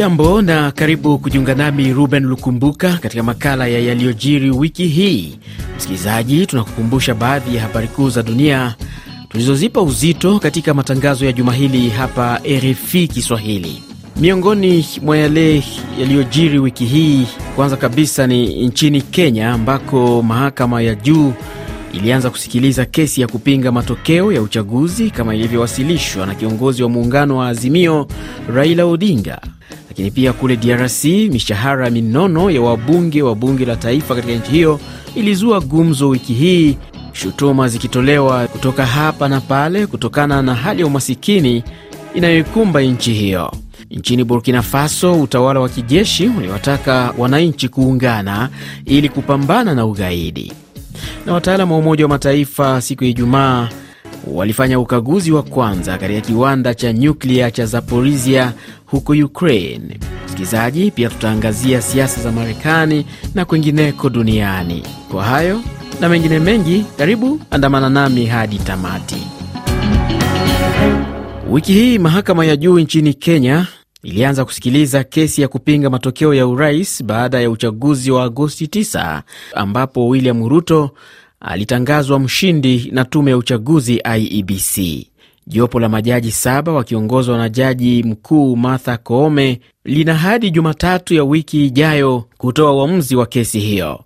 Hujambo na karibu kujiunga nami Ruben Lukumbuka katika makala ya yaliyojiri wiki hii. Msikilizaji, tunakukumbusha baadhi ya habari kuu za dunia tulizozipa uzito katika matangazo ya juma hili hapa RFI Kiswahili. Miongoni mwa yale yaliyojiri wiki hii, kwanza kabisa ni nchini Kenya ambako mahakama ya juu ilianza kusikiliza kesi ya kupinga matokeo ya uchaguzi kama ilivyowasilishwa na kiongozi wa muungano wa Azimio Raila Odinga. Lakini pia kule DRC, mishahara minono ya wabunge wa bunge la taifa katika nchi hiyo ilizua gumzo wiki hii, shutuma zikitolewa kutoka hapa na pale kutokana na hali ya umasikini inayoikumba nchi hiyo. Nchini Burkina Faso, utawala wa kijeshi uliwataka wananchi kuungana ili kupambana na ugaidi. Na wataalamu wa Umoja wa Mataifa siku ya Ijumaa walifanya ukaguzi wa kwanza katika kiwanda cha nyuklia cha Zaporizhia huko Ukraine. Msikilizaji, pia tutaangazia siasa za Marekani na kwengineko duniani. Kwa hayo na mengine mengi, karibu andamana nami hadi tamati. Wiki hii mahakama ya juu nchini Kenya ilianza kusikiliza kesi ya kupinga matokeo ya urais baada ya uchaguzi wa Agosti 9 ambapo William Ruto alitangazwa mshindi na tume ya uchaguzi IEBC. Jopo la majaji saba wakiongozwa na jaji mkuu Martha Koome lina hadi Jumatatu ya wiki ijayo kutoa uamuzi wa kesi hiyo.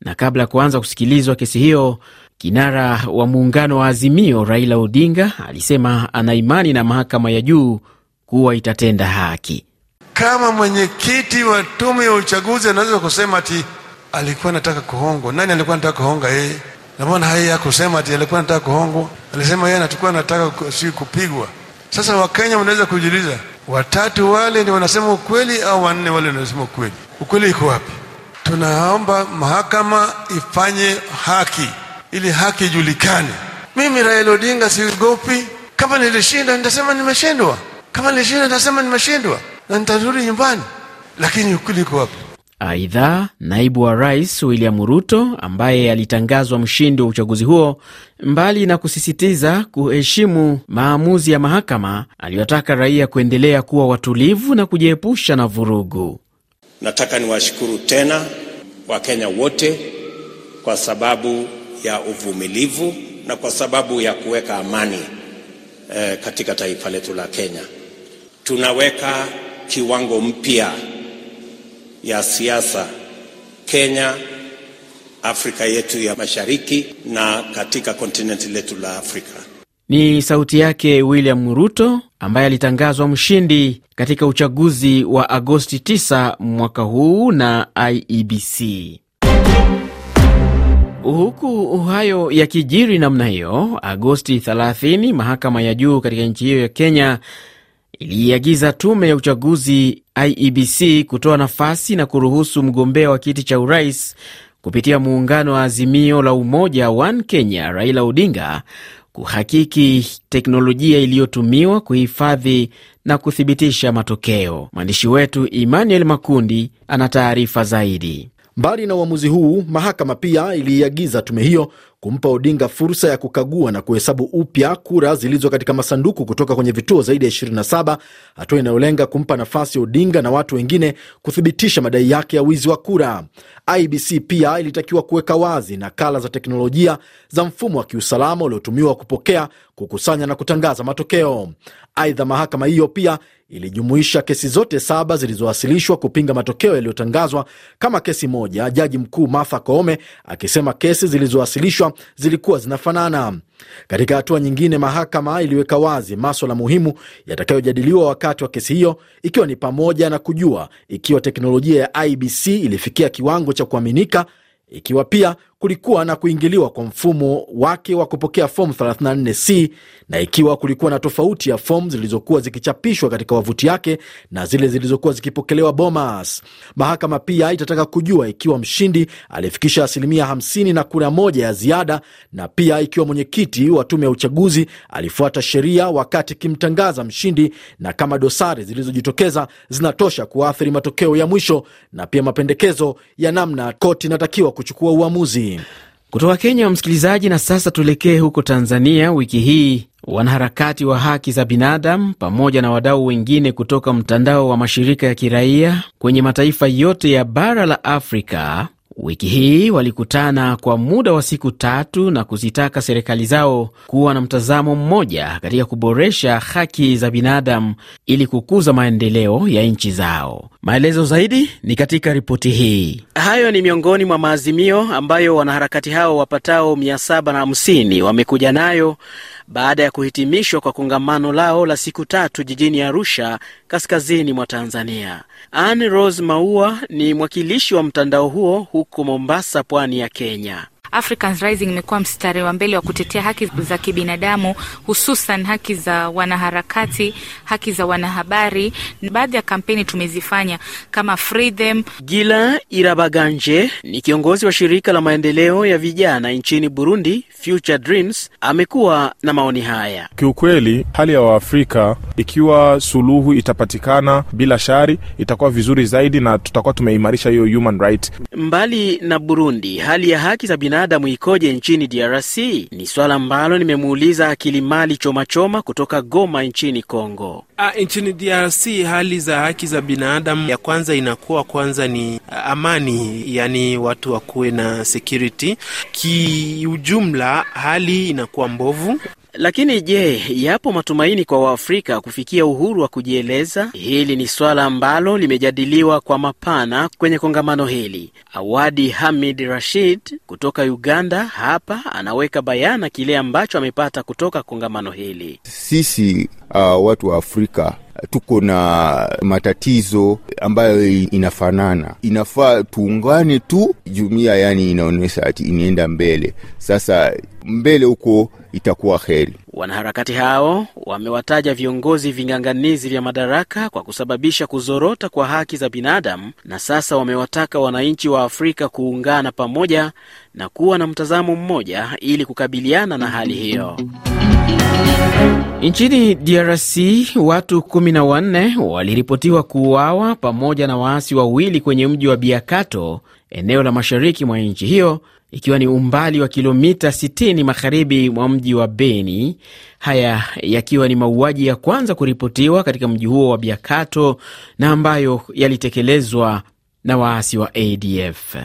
Na kabla ya kuanza kusikilizwa kesi hiyo, kinara wa muungano wa Azimio Raila Odinga alisema ana imani na mahakama ya juu kuwa itatenda haki. Kama mwenyekiti wa tume ya uchaguzi anaweza kusema ati alikuwa anataka kuhongwa, nani alikuwa anataka kuhonga yeye? Na mbona haya ya kusema ati alikuwa anataka kuhongwa? Alisema yeye anatakuwa anataka si kupigwa. Sasa Wakenya wanaweza kujiuliza, watatu wale ndio wanasema ukweli au wanne wale wanasema ukweli? Ukweli iko wapi? Tunaomba mahakama ifanye haki ili haki ijulikane. Mimi Raila Odinga siogopi. Kama nilishinda nitasema nimeshindwa, kama nilishinda nitasema nimeshindwa na nitarudi nyumbani, lakini ukweli iko wapi? Aidha, naibu wa rais William Ruto ambaye alitangazwa mshindi wa uchaguzi huo, mbali na kusisitiza kuheshimu maamuzi ya mahakama, aliwataka raia kuendelea kuwa watulivu na kujiepusha na vurugu. Nataka niwashukuru tena Wakenya wote kwa sababu ya uvumilivu na kwa sababu ya kuweka amani eh, katika taifa letu la Kenya. Tunaweka kiwango mpya ya siasa Kenya, Afrika yetu ya Mashariki na katika kontinenti letu la Afrika. Ni sauti yake William Ruto ambaye alitangazwa mshindi katika uchaguzi wa Agosti 9 mwaka huu na IEBC. Huku hayo yakijiri namna hiyo, Agosti 30 mahakama ya juu katika nchi hiyo ya Kenya iliiagiza tume ya uchaguzi IEBC kutoa nafasi na kuruhusu mgombea wa kiti cha urais kupitia muungano wa Azimio la Umoja One Kenya Raila Odinga kuhakiki teknolojia iliyotumiwa kuhifadhi na kuthibitisha matokeo. Mwandishi wetu Emmanuel Makundi ana taarifa zaidi. Mbali na uamuzi huu, mahakama pia iliiagiza tume hiyo kumpa Odinga fursa ya kukagua na kuhesabu upya kura zilizo katika masanduku kutoka kwenye vituo zaidi ya 27, hatua inayolenga kumpa nafasi Odinga na watu wengine kuthibitisha madai yake ya wizi wa kura. IBC pia ilitakiwa kuweka wazi nakala za teknolojia za mfumo wa kiusalama uliotumiwa kupokea, kukusanya na kutangaza matokeo. Aidha, mahakama hiyo pia ilijumuisha kesi zote saba zilizowasilishwa kupinga matokeo yaliyotangazwa kama kesi moja, jaji mkuu Martha Koome akisema kesi zilizowasilishwa zilikuwa zinafanana. Katika hatua nyingine, mahakama iliweka wazi maswala muhimu yatakayojadiliwa wakati wa kesi hiyo, ikiwa ni pamoja na kujua ikiwa teknolojia ya IBC ilifikia kiwango cha kuaminika, ikiwa pia kulikuwa na kuingiliwa kwa mfumo wake wa kupokea fomu 34C na ikiwa kulikuwa na tofauti ya fomu zilizokuwa zikichapishwa katika wavuti yake na zile zilizokuwa zikipokelewa Bomas. Mahakama pia itataka kujua ikiwa mshindi alifikisha asilimia 50 na kura moja ya ziada, na pia ikiwa mwenyekiti wa tume ya uchaguzi alifuata sheria wakati ikimtangaza mshindi, na kama dosari zilizojitokeza zinatosha kuathiri matokeo ya mwisho, na pia mapendekezo ya namna koti inatakiwa kuchukua uamuzi. Kutoka Kenya, msikilizaji, na sasa tuelekee huko Tanzania. Wiki hii wanaharakati wa haki za binadamu pamoja na wadau wengine kutoka mtandao wa mashirika ya kiraia kwenye mataifa yote ya bara la Afrika wiki hii walikutana kwa muda wa siku tatu na kuzitaka serikali zao kuwa na mtazamo mmoja katika kuboresha haki za binadamu ili kukuza maendeleo ya nchi zao. Maelezo zaidi ni katika ripoti hii. Hayo ni miongoni mwa maazimio ambayo wanaharakati hao wapatao 750 wamekuja nayo baada ya kuhitimishwa kwa kongamano lao la siku tatu jijini Arusha, kaskazini mwa Tanzania. Anne Rose Maua ni mwakilishi wa mtandao huo huko Mombasa, pwani ya Kenya. Africans Rising imekuwa mstari wa mbele wa kutetea haki za kibinadamu, hususan haki za wanaharakati, haki za wanahabari. Baadhi ya kampeni tumezifanya kama Free Them. Gila Irabaganje ni kiongozi wa shirika la maendeleo ya vijana nchini Burundi, Future Dreams, amekuwa na maoni haya. Kiukweli, hali ya Waafrika, ikiwa suluhu itapatikana bila shari, itakuwa vizuri zaidi na tutakuwa tumeimarisha hiyo human right. Mbali na Burundi, hali ya haki za binadamu ikoje nchini DRC? Ni swala ambalo nimemuuliza Akilimali Chomachoma kutoka Goma nchini Kongo. A, nchini DRC hali za haki za binadamu, ya kwanza inakuwa kwanza ni amani, yani watu wakuwe na security. Kiujumla hali inakuwa mbovu. Lakini je, yapo matumaini kwa Waafrika kufikia uhuru wa kujieleza? Hili ni swala ambalo limejadiliwa kwa mapana kwenye kongamano hili. Awadi Hamid Rashid kutoka Uganda hapa anaweka bayana kile ambacho amepata kutoka kongamano hili. Sisi uh, watu wa Afrika tuko na matatizo ambayo inafanana, inafaa tuungane tu. Jumuiya yani inaonyesha ati inaenda mbele, sasa mbele huko itakuwa heri. Wanaharakati hao wamewataja viongozi ving'ang'anizi vya madaraka kwa kusababisha kuzorota kwa haki za binadamu, na sasa wamewataka wananchi wa Afrika kuungana pamoja na kuwa na mtazamo mmoja ili kukabiliana na hali hiyo. Nchini DRC watu kumi na wanne waliripotiwa kuuawa pamoja na waasi wawili kwenye mji wa Biakato, eneo la mashariki mwa nchi hiyo, ikiwa ni umbali wa kilomita 60 magharibi mwa mji wa Beni. Haya yakiwa ni mauaji ya kwanza kuripotiwa katika mji huo wa Biakato na ambayo yalitekelezwa na waasi wa ADF.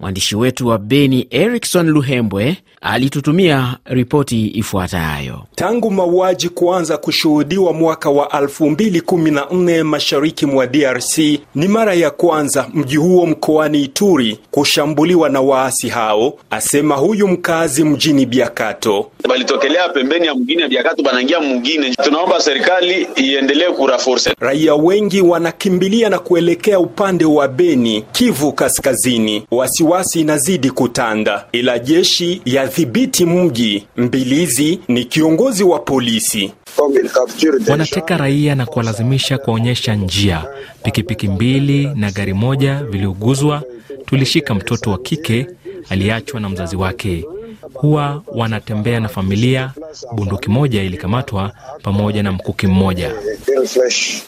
Mwandishi wetu wa Beni Erikson Luhembwe alitutumia ripoti ifuatayo. Tangu mauaji kuanza kushuhudiwa mwaka wa 2014 mashariki mwa DRC, ni mara ya kwanza mji huo mkoani Ituri kushambuliwa na waasi hao, asema huyu mkazi mjini Biakato. Balitokelea pembeni ya mgini ya Biakato, banaingia mgini. Tunaomba serikali iendelee kuraforce. Raia wengi wanakimbilia na kuelekea upande wa Beni, Kivu Kaskazini. Wasiwasi inazidi kutanda, ila jeshi yadhibiti mji. Mbilizi ni kiongozi wa polisi. Wanateka raia na kuwalazimisha kuwaonyesha njia. Pikipiki mbili na gari moja viliuguzwa. Tulishika mtoto wa kike aliachwa na mzazi wake. Huwa wanatembea na familia. Bunduki moja ilikamatwa pamoja na mkuki mmoja.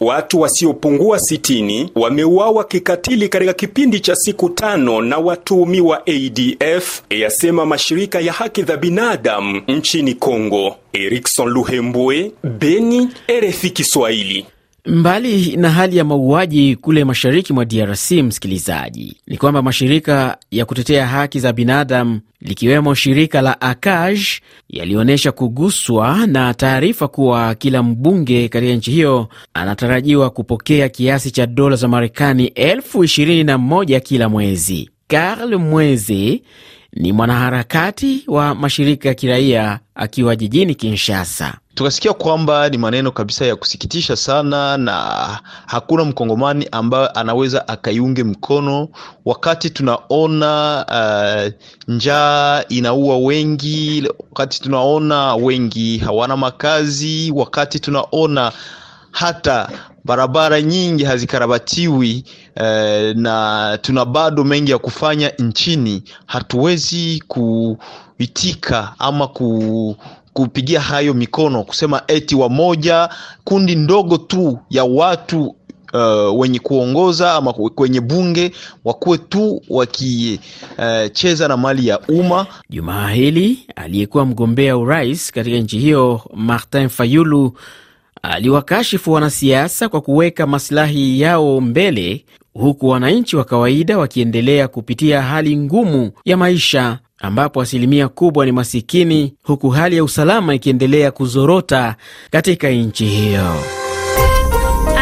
Watu wasiopungua sitini wameuawa kikatili katika kipindi cha siku tano na watuhumiwa ADF, yasema mashirika ya haki za binadamu nchini Kongo. Erikson Luhembwe, Beni, RFI Kiswahili. Mbali na hali ya mauaji kule mashariki mwa DRC, msikilizaji, ni kwamba mashirika ya kutetea haki za binadamu likiwemo shirika la ACAJ yalionyesha kuguswa na taarifa kuwa kila mbunge katika nchi hiyo anatarajiwa kupokea kiasi cha dola za Marekani elfu ishirini na moja kila mwezi. Karl Mweze ni mwanaharakati wa mashirika ya kiraia akiwa jijini Kinshasa. Tukasikia kwamba ni maneno kabisa ya kusikitisha sana, na hakuna mkongomani ambaye anaweza akaiunge mkono, wakati tunaona uh, njaa inaua wengi, wakati tunaona wengi hawana makazi, wakati tunaona hata barabara nyingi hazikarabatiwi eh, na tuna bado mengi ya kufanya nchini. Hatuwezi kuitika ama ku kupigia hayo mikono kusema eti wamoja kundi ndogo tu ya watu uh, wenye kuongoza ama kwenye bunge wakuwe tu wakicheza uh, na mali ya umma. Jumaa hili aliyekuwa mgombea urais katika nchi hiyo Martin Fayulu aliwakashifu wanasiasa kwa kuweka masilahi yao mbele, huku wananchi wa kawaida wakiendelea kupitia hali ngumu ya maisha ambapo asilimia kubwa ni masikini, huku hali ya usalama ikiendelea kuzorota katika nchi hiyo.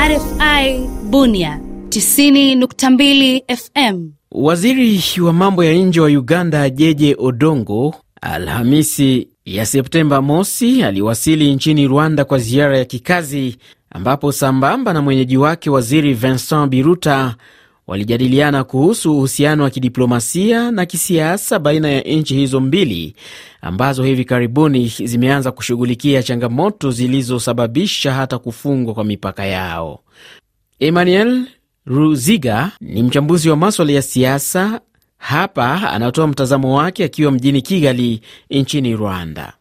RFI Bunia 90.2 FM. Waziri wa mambo ya nje wa Uganda Jeje Odongo Alhamisi ya Septemba mosi aliwasili nchini Rwanda kwa ziara ya kikazi, ambapo sambamba na mwenyeji wake waziri Vincent Biruta walijadiliana kuhusu uhusiano wa kidiplomasia na kisiasa baina ya nchi hizo mbili ambazo hivi karibuni zimeanza kushughulikia changamoto zilizosababisha hata kufungwa kwa mipaka yao. Emmanuel Ruziga ni mchambuzi wa maswala ya siasa. Hapa anatoa mtazamo wake akiwa mjini Kigali nchini Rwanda.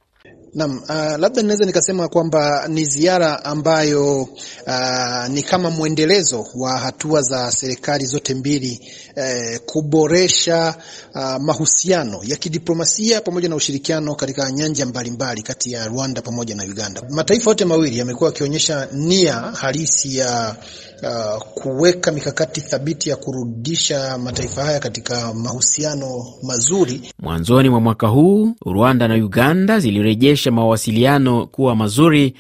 Naam, uh, labda ninaweza nikasema kwamba ni ziara ambayo uh, ni kama mwendelezo wa hatua za serikali zote mbili eh, kuboresha uh, mahusiano ya kidiplomasia pamoja na ushirikiano katika nyanja mbalimbali kati ya Rwanda pamoja na Uganda. Mataifa yote mawili yamekuwa yakionyesha nia halisi ya uh, kuweka mikakati thabiti ya kurudisha mataifa haya katika mahusiano mazuri. Mwanzoni mwa mwaka huu Rwanda na Uganda zilirejesha mawasiliano kuwa mazuri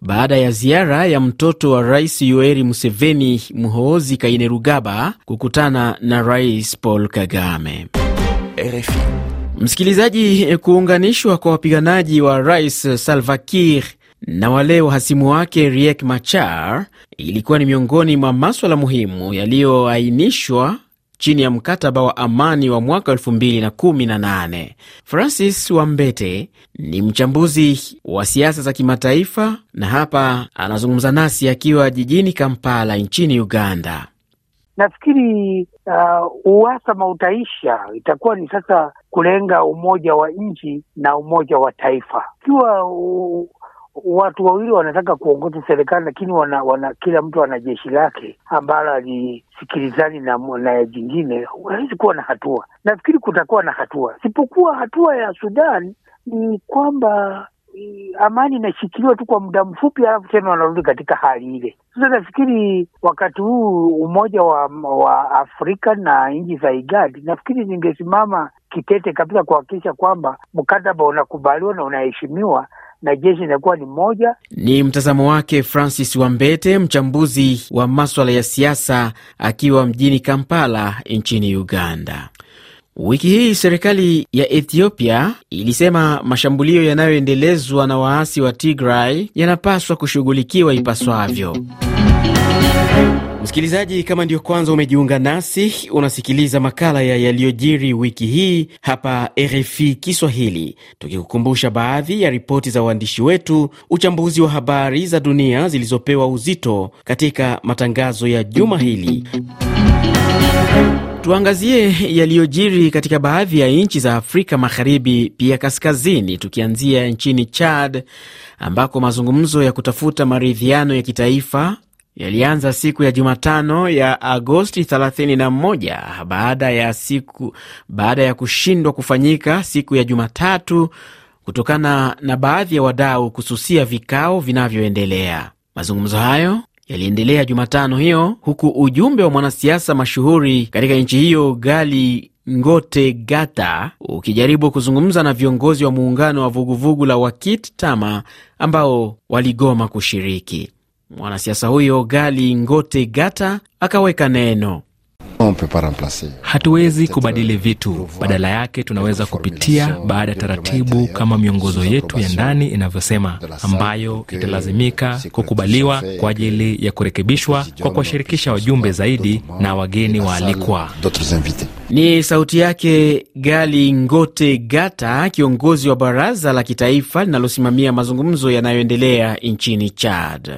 baada ya ziara ya mtoto wa rais Yoweri Museveni, Muhoozi Kainerugaba, kukutana na rais Paul Kagame. RFI. Msikilizaji, kuunganishwa kwa wapiganaji wa rais Salva Kiir na wale wahasimu wake Riek Machar ilikuwa ni miongoni mwa maswala muhimu yaliyoainishwa chini ya mkataba wa amani wa mwaka 2018. Francis Wambete ni mchambuzi wa siasa za kimataifa na hapa anazungumza nasi akiwa jijini Kampala nchini Uganda. Nafikiri uh, uhasama utaisha, itakuwa ni sasa kulenga umoja wa nchi na umoja wa taifa. Ikiwa watu wawili wanataka kuongoza serikali lakini wana, wana kila mtu ana jeshi lake ambalo alisikilizani na, na jingine, hawezi kuwa na hatua. Nafikiri kutakuwa na hatua, sipokuwa hatua ya Sudan ni kwamba amani inashikiliwa tu kwa muda mfupi, alafu tena wanarudi katika hali ile. Sasa nafikiri wakati huu umoja wa, wa Afrika na nchi za IGAD nafikiri zingesimama kitete kabisa kuhakikisha kwamba mkataba unakubaliwa na unaheshimiwa na jeshi inakuwa ni moja. Ni mtazamo wake Francis Wambete, mchambuzi wa maswala ya siasa akiwa mjini Kampala nchini Uganda. Wiki hii serikali ya Ethiopia ilisema mashambulio yanayoendelezwa na waasi wa Tigray yanapaswa kushughulikiwa ipaswavyo. Msikilizaji, kama ndiyo kwanza umejiunga nasi, unasikiliza makala ya yaliyojiri wiki hii hapa RFI Kiswahili, tukikukumbusha baadhi ya ripoti za waandishi wetu, uchambuzi wa habari za dunia zilizopewa uzito katika matangazo ya juma hili. Tuangazie yaliyojiri katika baadhi ya nchi za Afrika Magharibi, pia kaskazini, tukianzia nchini Chad ambako mazungumzo ya kutafuta maridhiano ya kitaifa yalianza siku ya Jumatano ya Agosti 31 baada ya siku baada ya kushindwa kufanyika siku ya Jumatatu kutokana na baadhi ya wadau kususia vikao vinavyoendelea. Mazungumzo hayo yaliendelea Jumatano hiyo huku ujumbe wa mwanasiasa mashuhuri katika nchi hiyo Gali Ngote Gata ukijaribu kuzungumza na viongozi wa muungano wa vuguvugu la Wakit Tama ambao waligoma kushiriki. Mwanasiasa huyo Gali Ngote Gata akaweka neno. Hatuwezi kubadili vitu, badala yake tunaweza kupitia baada ya taratibu kama miongozo yetu ya ndani inavyosema, ambayo italazimika kukubaliwa kwa ajili ya kurekebishwa kwa kuwashirikisha wajumbe zaidi na wageni waalikwa. Ni sauti yake Gali Ngote Gata, kiongozi wa baraza la kitaifa linalosimamia mazungumzo yanayoendelea nchini Chad.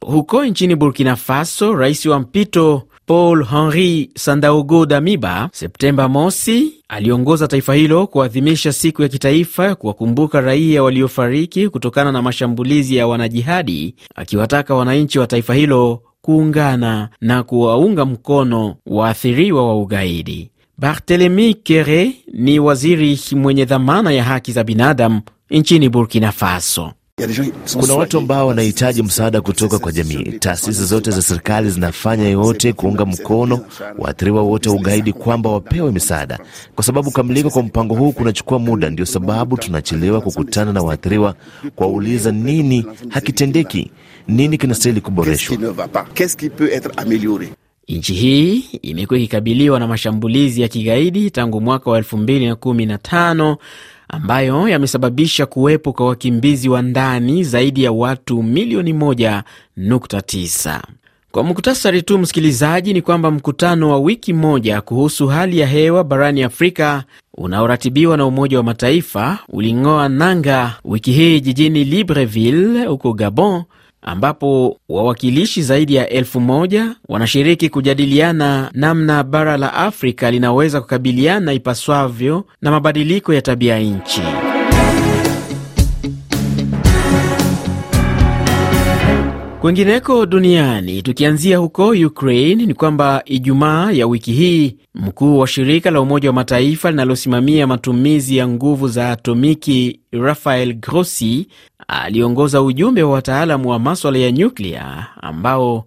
Huko nchini Burkina Faso, rais wa mpito Paul Henri Sandaogo Damiba Septemba mosi aliongoza taifa hilo kuadhimisha siku ya kitaifa ya kuwakumbuka raia waliofariki kutokana na mashambulizi ya wanajihadi, akiwataka wananchi wa taifa hilo kuungana na kuwaunga mkono waathiriwa wa ugaidi. Barthelemy Kere ni waziri mwenye dhamana ya haki za binadamu nchini Burkina Faso. Kuna watu ambao wanahitaji msaada kutoka kwa jamii. Taasisi zote za serikali zinafanya yote kuunga mkono waathiriwa wote wa ugaidi kwamba wapewe misaada, kwa sababu kukamilika kwa mpango huu kunachukua muda. Ndio sababu tunachelewa kukutana na waathiriwa, kuwauliza nini hakitendeki, nini kinastahili kuboreshwa. Nchi hii imekuwa ikikabiliwa na mashambulizi ya kigaidi tangu mwaka wa 2015 ambayo yamesababisha kuwepo kwa wakimbizi wa ndani zaidi ya watu milioni 1.9. Kwa muktasari tu, msikilizaji, ni kwamba mkutano wa wiki moja kuhusu hali ya hewa barani Afrika unaoratibiwa na Umoja wa Mataifa uling'oa nanga wiki hii jijini Libreville huko Gabon ambapo wawakilishi zaidi ya elfu moja wanashiriki kujadiliana namna bara la Afrika linaweza kukabiliana ipaswavyo na mabadiliko ya tabia nchi. Kwengineko duniani, tukianzia huko Ukraine, ni kwamba Ijumaa ya wiki hii mkuu wa shirika la Umoja wa Mataifa linalosimamia matumizi ya nguvu za atomiki Rafael Grossi aliongoza ujumbe wa wataalamu wa maswala ya nyuklia ambao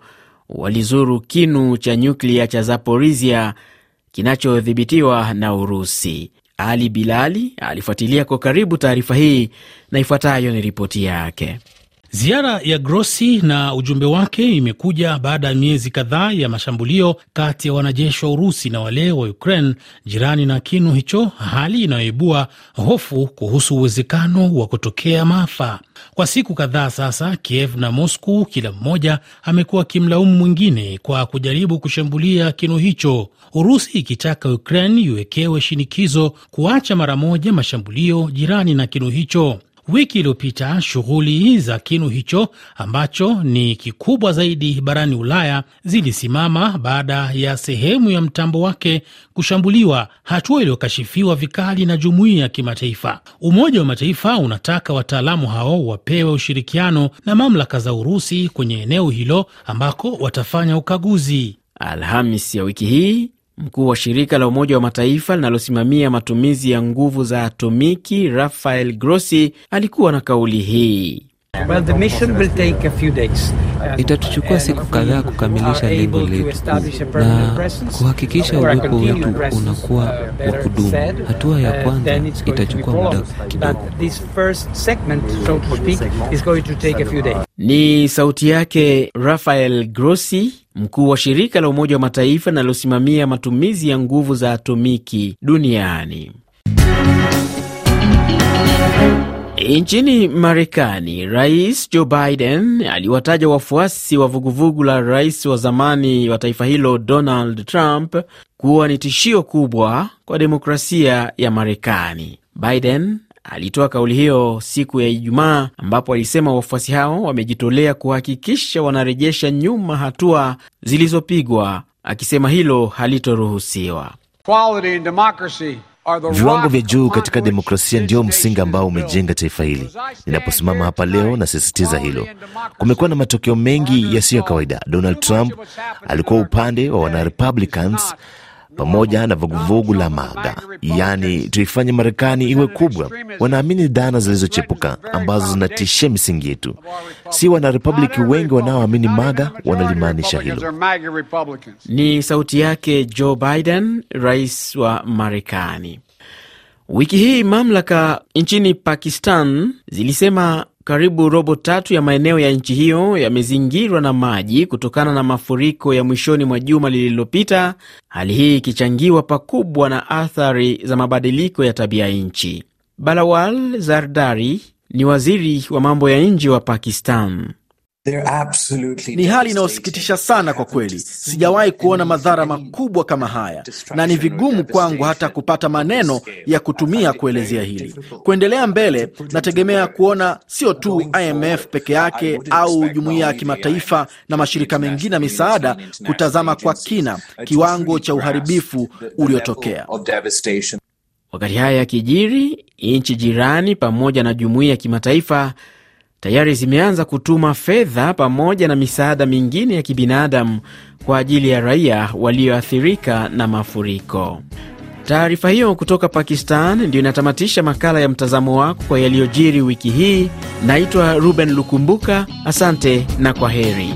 walizuru kinu cha nyuklia cha Zaporizhia kinachodhibitiwa na Urusi. Ali Bilali alifuatilia kwa karibu taarifa hii na ifuatayo ni ripoti yake. Ziara ya Grossi na ujumbe wake imekuja baada ya miezi kadhaa ya mashambulio kati ya wanajeshi wa Urusi na wale wa Ukraine jirani na kinu hicho, hali inayoibua hofu kuhusu uwezekano wa kutokea maafa. Kwa siku kadhaa sasa, Kiev na Moscow kila mmoja amekuwa akimlaumu mwingine kwa kujaribu kushambulia kinu hicho, Urusi ikitaka Ukraine iwekewe shinikizo kuacha mara moja mashambulio jirani na kinu hicho. Wiki iliyopita shughuli za kinu hicho ambacho ni kikubwa zaidi barani Ulaya zilisimama baada ya sehemu ya mtambo wake kushambuliwa, hatua iliyokashifiwa vikali na jumuiya ya kimataifa. Umoja wa Mataifa unataka wataalamu hao wapewe ushirikiano na mamlaka za Urusi kwenye eneo hilo ambako watafanya ukaguzi. Alhamis ya wiki hii Mkuu wa shirika la Umoja wa Mataifa linalosimamia matumizi ya nguvu za atomiki Rafael Grossi alikuwa na kauli hii. Well, the mission will take a few days. Itatuchukua siku kadhaa kukamilisha lengo letu na kuhakikisha uwepo wetu unakuwa wa kudumu. Hatua ya kwanza itachukua muda kidogo. Ni sauti yake Rafael Grossi, mkuu wa shirika la Umoja wa Mataifa linalosimamia matumizi ya nguvu za atomiki duniani. Nchini Marekani, Rais Joe Biden aliwataja wafuasi wa vuguvugu la rais wa zamani wa taifa hilo Donald Trump kuwa ni tishio kubwa kwa demokrasia ya Marekani. Biden alitoa kauli hiyo siku ya Ijumaa, ambapo alisema wafuasi hao wamejitolea kuhakikisha wanarejesha nyuma hatua zilizopigwa, akisema hilo halitoruhusiwa. Viwango vya juu katika demokrasia ndio msingi ambao umejenga taifa hili. Ninaposimama hapa leo, nasisitiza hilo. Kumekuwa na matokeo mengi yasiyo ya kawaida. Donald Trump alikuwa upande wa wanarepublicans pamoja na vuguvugu la MAGA, yaani tuifanye Marekani iwe kubwa. Wanaamini dhana zilizochepuka ambazo zinatishia misingi yetu. Si wanarepubliki wengi wanaoamini MAGA wanalimaanisha hilo. Ni sauti yake Joe Biden, rais wa Marekani. Wiki hii mamlaka nchini Pakistan zilisema karibu robo tatu ya maeneo ya nchi hiyo yamezingirwa na maji kutokana na mafuriko ya mwishoni mwa juma lililopita, hali hii ikichangiwa pakubwa na athari za mabadiliko ya tabia nchi. Balawal Zardari ni waziri wa mambo ya nje wa Pakistan. Ni hali inayosikitisha sana kwa kweli. Sijawahi kuona madhara makubwa kama haya, na ni vigumu kwangu hata kupata maneno ya kutumia kuelezea hili. Kuendelea mbele, nategemea kuona sio tu IMF peke yake au jumuiya ya kimataifa na mashirika mengine ya misaada kutazama kwa kina kiwango cha uharibifu uliotokea. Wakati haya yakijiri, nchi jirani pamoja na jumuiya ya kimataifa tayari zimeanza kutuma fedha pamoja na misaada mingine ya kibinadamu kwa ajili ya raia walioathirika na mafuriko. Taarifa hiyo kutoka Pakistan ndiyo inatamatisha makala ya mtazamo wako kwa yaliyojiri wiki hii. Naitwa Ruben Lukumbuka, asante na kwa heri.